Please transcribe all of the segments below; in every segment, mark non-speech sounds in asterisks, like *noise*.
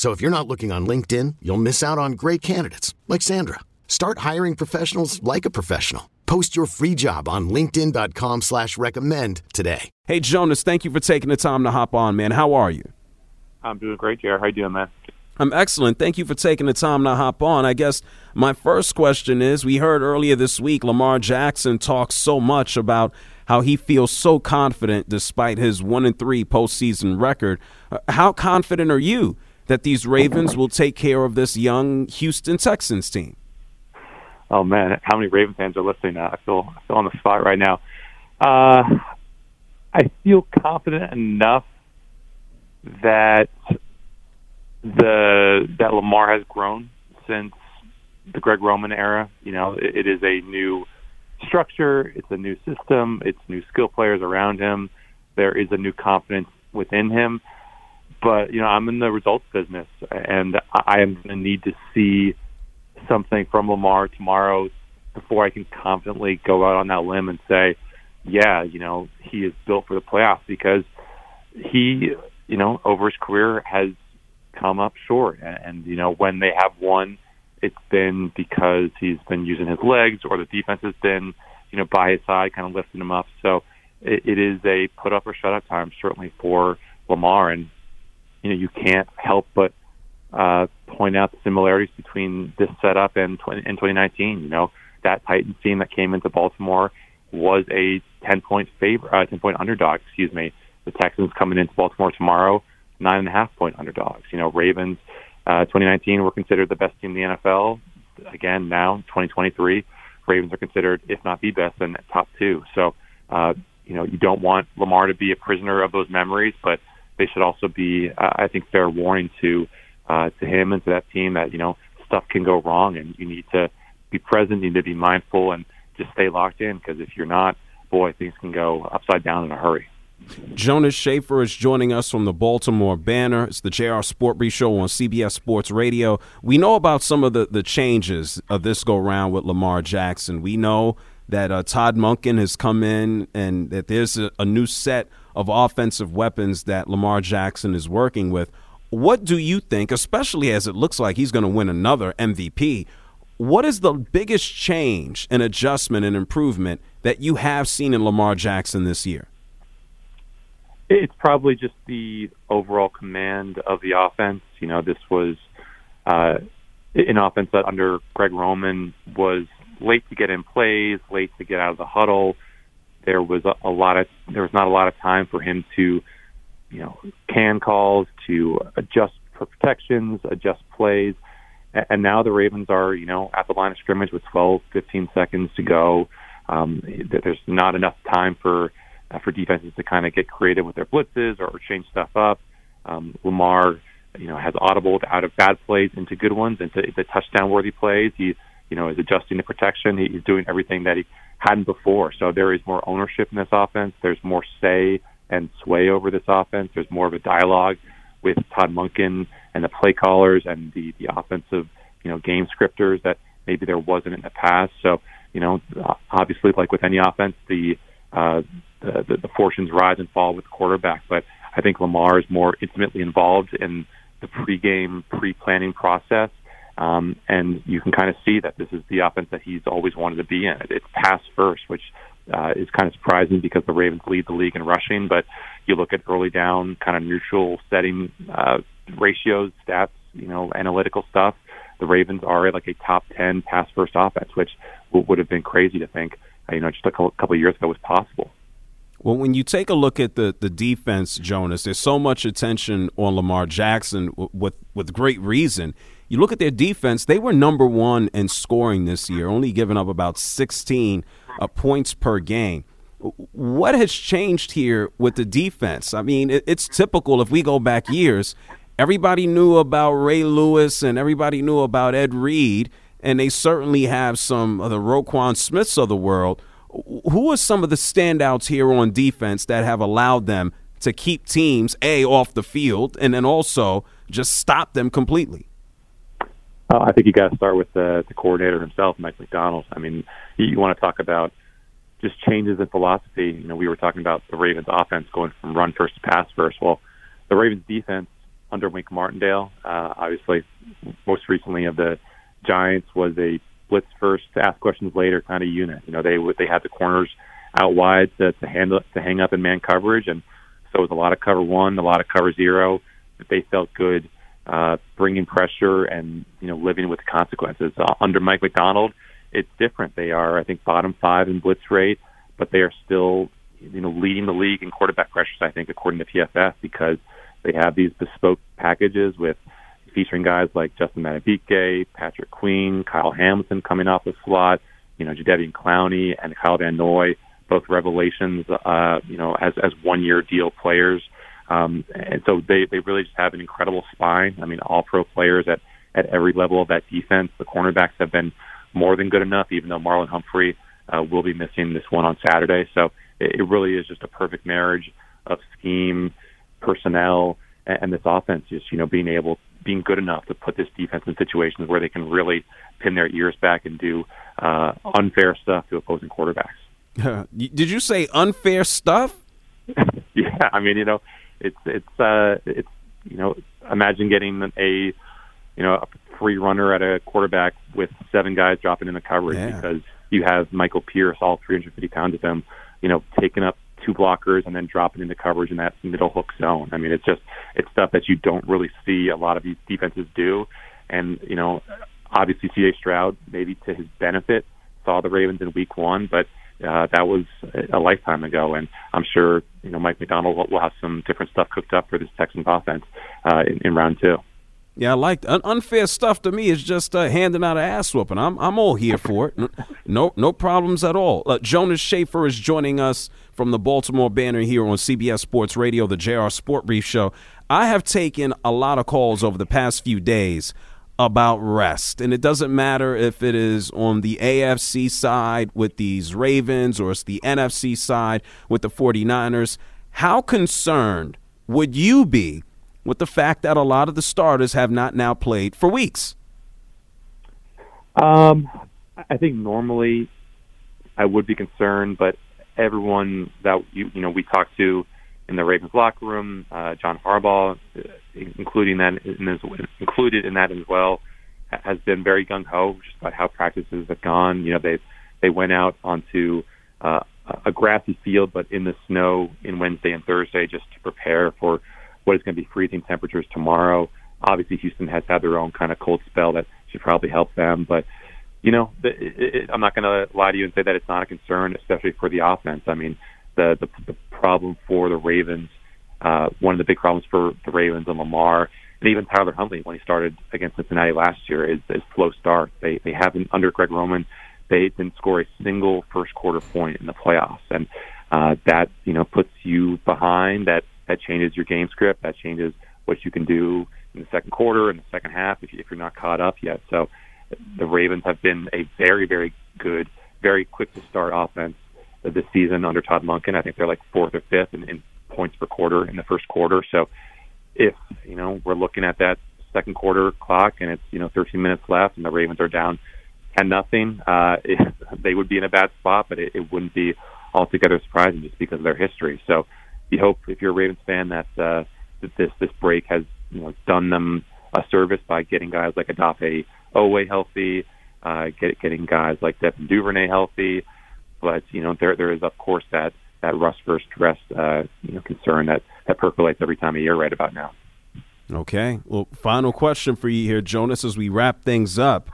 So if you're not looking on LinkedIn, you'll miss out on great candidates like Sandra. Start hiring professionals like a professional. Post your free job on LinkedIn.com slash recommend today. Hey Jonas, thank you for taking the time to hop on, man. How are you? I'm doing great, Jared. How you doing, man? I'm excellent. Thank you for taking the time to hop on. I guess my first question is we heard earlier this week Lamar Jackson talk so much about how he feels so confident despite his 1 and 3 postseason record. Uh, how confident are you that these Ravens will take care of this young Houston Texans team? Oh man, how many Raven fans are listening? Now? I feel I feel on the spot right now. Uh, I feel confident enough that the that Lamar has grown since the Greg Roman era. You know, it, it is a new structure, it's a new system, it's new skill players around him. There is a new confidence within him but you know I'm in the results business, and I am going to need to see something from Lamar tomorrow before I can confidently go out on that limb and say, yeah, you know he is built for the playoffs because he, you know, over his career has come up short, and, and you know when they have won, it's been because he's been using his legs or the defense has been, you know, by his side, kind of lifting him up. So it, it is a put up or shut up time certainly for Lamar, and you know you can't help but uh, point out the similarities between this setup and 20, and 2019. You know that Titans team that came into Baltimore was a 10 point favor, uh, 10 point underdog. Excuse me. The Texans coming into Baltimore tomorrow, nine and a half point underdogs. You know Ravens. Uh, 2019 were considered the best team in the NFL. Again, now 2023, Ravens are considered, if not the best, then top two. So, uh, you know, you don't want Lamar to be a prisoner of those memories, but they should also be, uh, I think, fair warning to uh, to him and to that team that you know stuff can go wrong, and you need to be present, you need to be mindful, and just stay locked in. Because if you're not, boy, things can go upside down in a hurry. Jonas Shaffer is joining us from the Baltimore Banner. It's the JR Sport Brief Show on CBS Sports Radio. We know about some of the, the changes of this go round with Lamar Jackson. We know that uh, Todd Monken has come in and that there's a, a new set of offensive weapons that Lamar Jackson is working with. What do you think, especially as it looks like he's going to win another MVP? What is the biggest change and adjustment and improvement that you have seen in Lamar Jackson this year? It's probably just the overall command of the offense. You know, this was uh, an offense that under Greg Roman was late to get in plays, late to get out of the huddle there was a, a lot of there was not a lot of time for him to, you know, can calls to adjust protections, adjust plays, and now the Ravens are you know at the line of scrimmage with 12, 15 seconds to go. Um, there's not enough time for uh, for defenses to kind of get creative with their blitzes or, change stuff up. Um, Lamar, you know, has audibled out of bad plays into good ones, into, into touchdown-worthy plays. He, you know, is adjusting the protection. He, he's doing everything that he hadn't before. So there is more ownership in this offense. There's more say and sway over this offense. There's more of a dialogue with Todd Monken and the play callers and the the offensive you know game scripters that maybe there wasn't in the past. So you know obviously like with any offense the uh, the, the, the fortunes rise and fall with the quarterback. But I think Lamar is more intimately involved in the pregame pre-planning process um, and you can kind of see that this is the offense that he's always wanted to be in. It's pass first, which uh, is kind of surprising because the Ravens lead the league in rushing. But you look at early down, kind of neutral setting uh, ratios, stats, you know, analytical stuff. the Ravens are like a top 10 pass first offense, which would have been crazy to think, uh, you know, just a couple, of years ago was possible. Well, when you take a look at the, the defense, Jonas, there's so much attention on Lamar Jackson with with great reason. You look at their defense; they were number one in scoring this year, only giving up about 16 uh, points per game. What has changed here with the defense? I mean, it, it's typical if we go back years. Everybody knew about Ray Lewis and everybody knew about Ed Reed, and they certainly have some of the Roquan Smiths of the world who are some of the standouts here on defense that have allowed them to keep teams a off the field and then also just stop them completely? Uh, I think you got to start with the, the coordinator himself, Mike Macdonald. I mean, you, you want to talk about just changes in philosophy. You know, we were talking about the Ravens' offense going from run first to pass first. Well, the Ravens' defense under Wink Martindale, uh, obviously, most recently of the Giants, was a blitz first, ask questions later kind of unit. You know, they they had the corners out wide to, to handle to hang up in man coverage, and so it was a lot of cover one, a lot of cover zero. That they felt good uh, bringing pressure and you know living with the consequences. Uh, under Mike Macdonald, it's different. They are, I think, bottom five in blitz rate, but they are still you know leading the league in quarterback pressures. I think, according to PFF, because they have these bespoke packages with featuring guys like Justin Madubuike, Patrick Queen, Kyle Hamilton coming off the slot, you know, Jadeveon Clowney and Kyle Van Noy, both revelations, uh, you know, as, as one year deal players. Um, and so they, they really just have an incredible spine. I mean, all pro players at, at every level of that defense. The cornerbacks have been more than good enough, even though Marlon Humphrey uh, will be missing this one on Saturday. So it, it really is just a perfect marriage of scheme, personnel, and, and this offense just, you know, being able being good enough to put this defense in situations where they can really pin their ears back and do uh, unfair stuff to opposing quarterbacks. *laughs* Did you say unfair stuff? *laughs* yeah, I mean, you know, it's it's uh, it's you know, imagine getting a you know a free runner at a quarterback with seven guys dropping in the coverage yeah. because you have Michael Pierce, all 350 pounds of him, you know, taking up two blockers and then dropping into coverage in that middle hook zone. I mean, it's just it's stuff that you don't really see a lot of these defenses do. And you know, obviously C.J. Stroud, maybe to his benefit, saw the Ravens in Week One, but uh, that was a lifetime ago. And I'm sure you know Mike Macdonald will, have some different stuff cooked up for this Texans offense uh, in, in round two. Yeah, I like Un- unfair stuff. To me, is just uh, handing out an ass whooping. I'm I'm all here for it. *laughs* No no problems at all. Uh, Jonas Shaffer is joining us from the Baltimore Banner here on CBS Sports Radio, the JR Sport Brief Show. I have taken a lot of calls over the past few days about rest, and it doesn't matter if it is on the AFC side with these Ravens or it's the NFC side with the 49ers. How concerned would you be? with the fact that a lot of the starters have not now played for weeks? Um, I think normally I would be concerned, but everyone that you you know we talked to in the Ravens locker room, uh, John Harbaugh, uh, including that in his, included in that as well, has been very gung ho just about how practices have gone. You know, they they went out onto uh, a grassy field, but in the snow in Wednesday and Thursday just to prepare for what is going to be freezing temperatures tomorrow. Obviously, Houston has had their own kind of cold spell that should probably help them, but you know, it, it, I'm not going to lie to you and say that it's not a concern, especially for the offense. I mean, the the, the problem for the Ravens, uh, one of the big problems for the Ravens and Lamar, and even Tyler Huntley when he started against Cincinnati last year is, is slow start. They they haven't under Greg Roman, they didn't score a single first quarter point in the playoffs, and uh, that you know puts you behind. That that changes your game script. That changes what you can do in the second quarter and the second half if, you, if you're not caught up yet. So the Ravens have been a very, very good, very quick to start offense this season under Todd Monken. I think they're like fourth or fifth in, in points per quarter in the first quarter. So if you know we're looking at that second quarter clock and it's you know 13 minutes left and the Ravens are down 10 nothing, uh, *laughs* they would be in a bad spot, but it, it wouldn't be altogether surprising just because of their history. So you hope if you're a Ravens fan that uh, that this this break has you know done them a service by getting guys like Odafe Oweh healthy, uh, get, getting guys like Devin Duvernay healthy. But you know there there is of course that that rust versus rest uh, you know concern that that percolates every time of year right about now. Okay. Well, final question for you here, Jonas, as we wrap things up.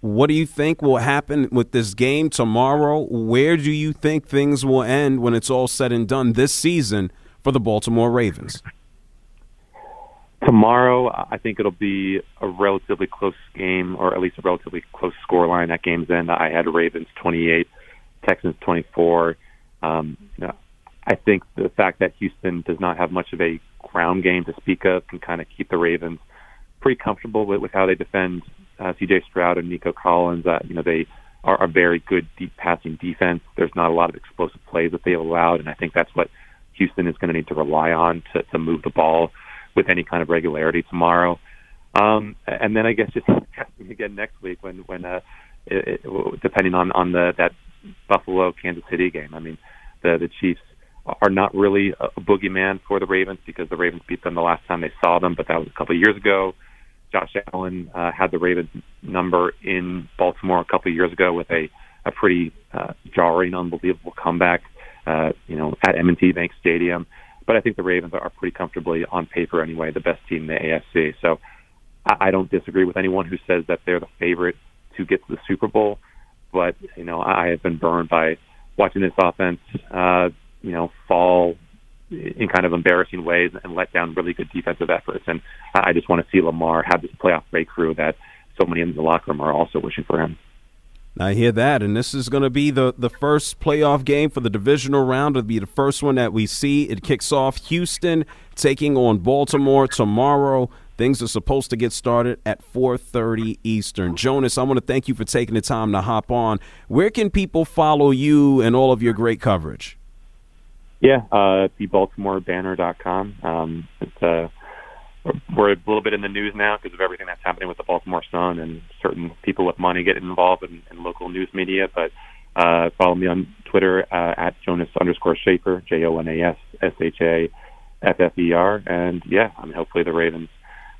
What do you think will happen with this game tomorrow? Where do you think things will end when it's all said and done this season for the Baltimore Ravens? Tomorrow, I think it'll be a relatively close game, or at least a relatively close scoreline at game's end. I had Ravens 28, Texans 24. Um, you know, I think the fact that Houston does not have much of a ground game to speak of can kind of keep the Ravens pretty comfortable with, with how they defend uh, C.J. Stroud and Nico Collins. Uh, you know, they are a very good deep passing defense. There's not a lot of explosive plays that they've allowed, and I think that's what Houston is going to need to rely on to, to move the ball with any kind of regularity tomorrow. Um, and then I guess just *laughs* again next week when when uh, it, it, depending on on the that Buffalo Kansas City game. I mean, the the Chiefs are not really a, boogeyman for the Ravens because the Ravens beat them the last time they saw them, but that was a couple of years ago. Josh Allen uh, had the Ravens number in Baltimore a couple of years ago with a a pretty uh, jarring, unbelievable comeback. Uh, you know, at M&T Bank Stadium. But I think the Ravens are pretty comfortably on paper anyway the best team in the AFC. So I don't disagree with anyone who says that they're the favorite to get to the Super Bowl. But you know, I have been burned by watching this offense, uh, you know, fall in kind of embarrassing ways and let down really good defensive efforts. And I just want to see Lamar have this playoff breakthrough that so many in the locker room are also wishing for him. I hear that, and this is going to be the, the first playoff game for the divisional round. It'll be the first one that we see. It kicks off Houston taking on Baltimore tomorrow. Things are supposed to get started at 4:30 Eastern. Jonas, I want to thank you for taking the time to hop on. Where can people follow you and all of your great coverage? Yeah, uh, thebaltimorebanner.com. Um, it's uh, we're a little bit in the news now because of everything that's happening with the Baltimore Sun and certain people with money getting involved in, in local news media. But uh, follow me on Twitter uh, at Jonas underscore Shaffer, J O N A S S H A F F E R. And yeah, I mean, hopefully the Ravens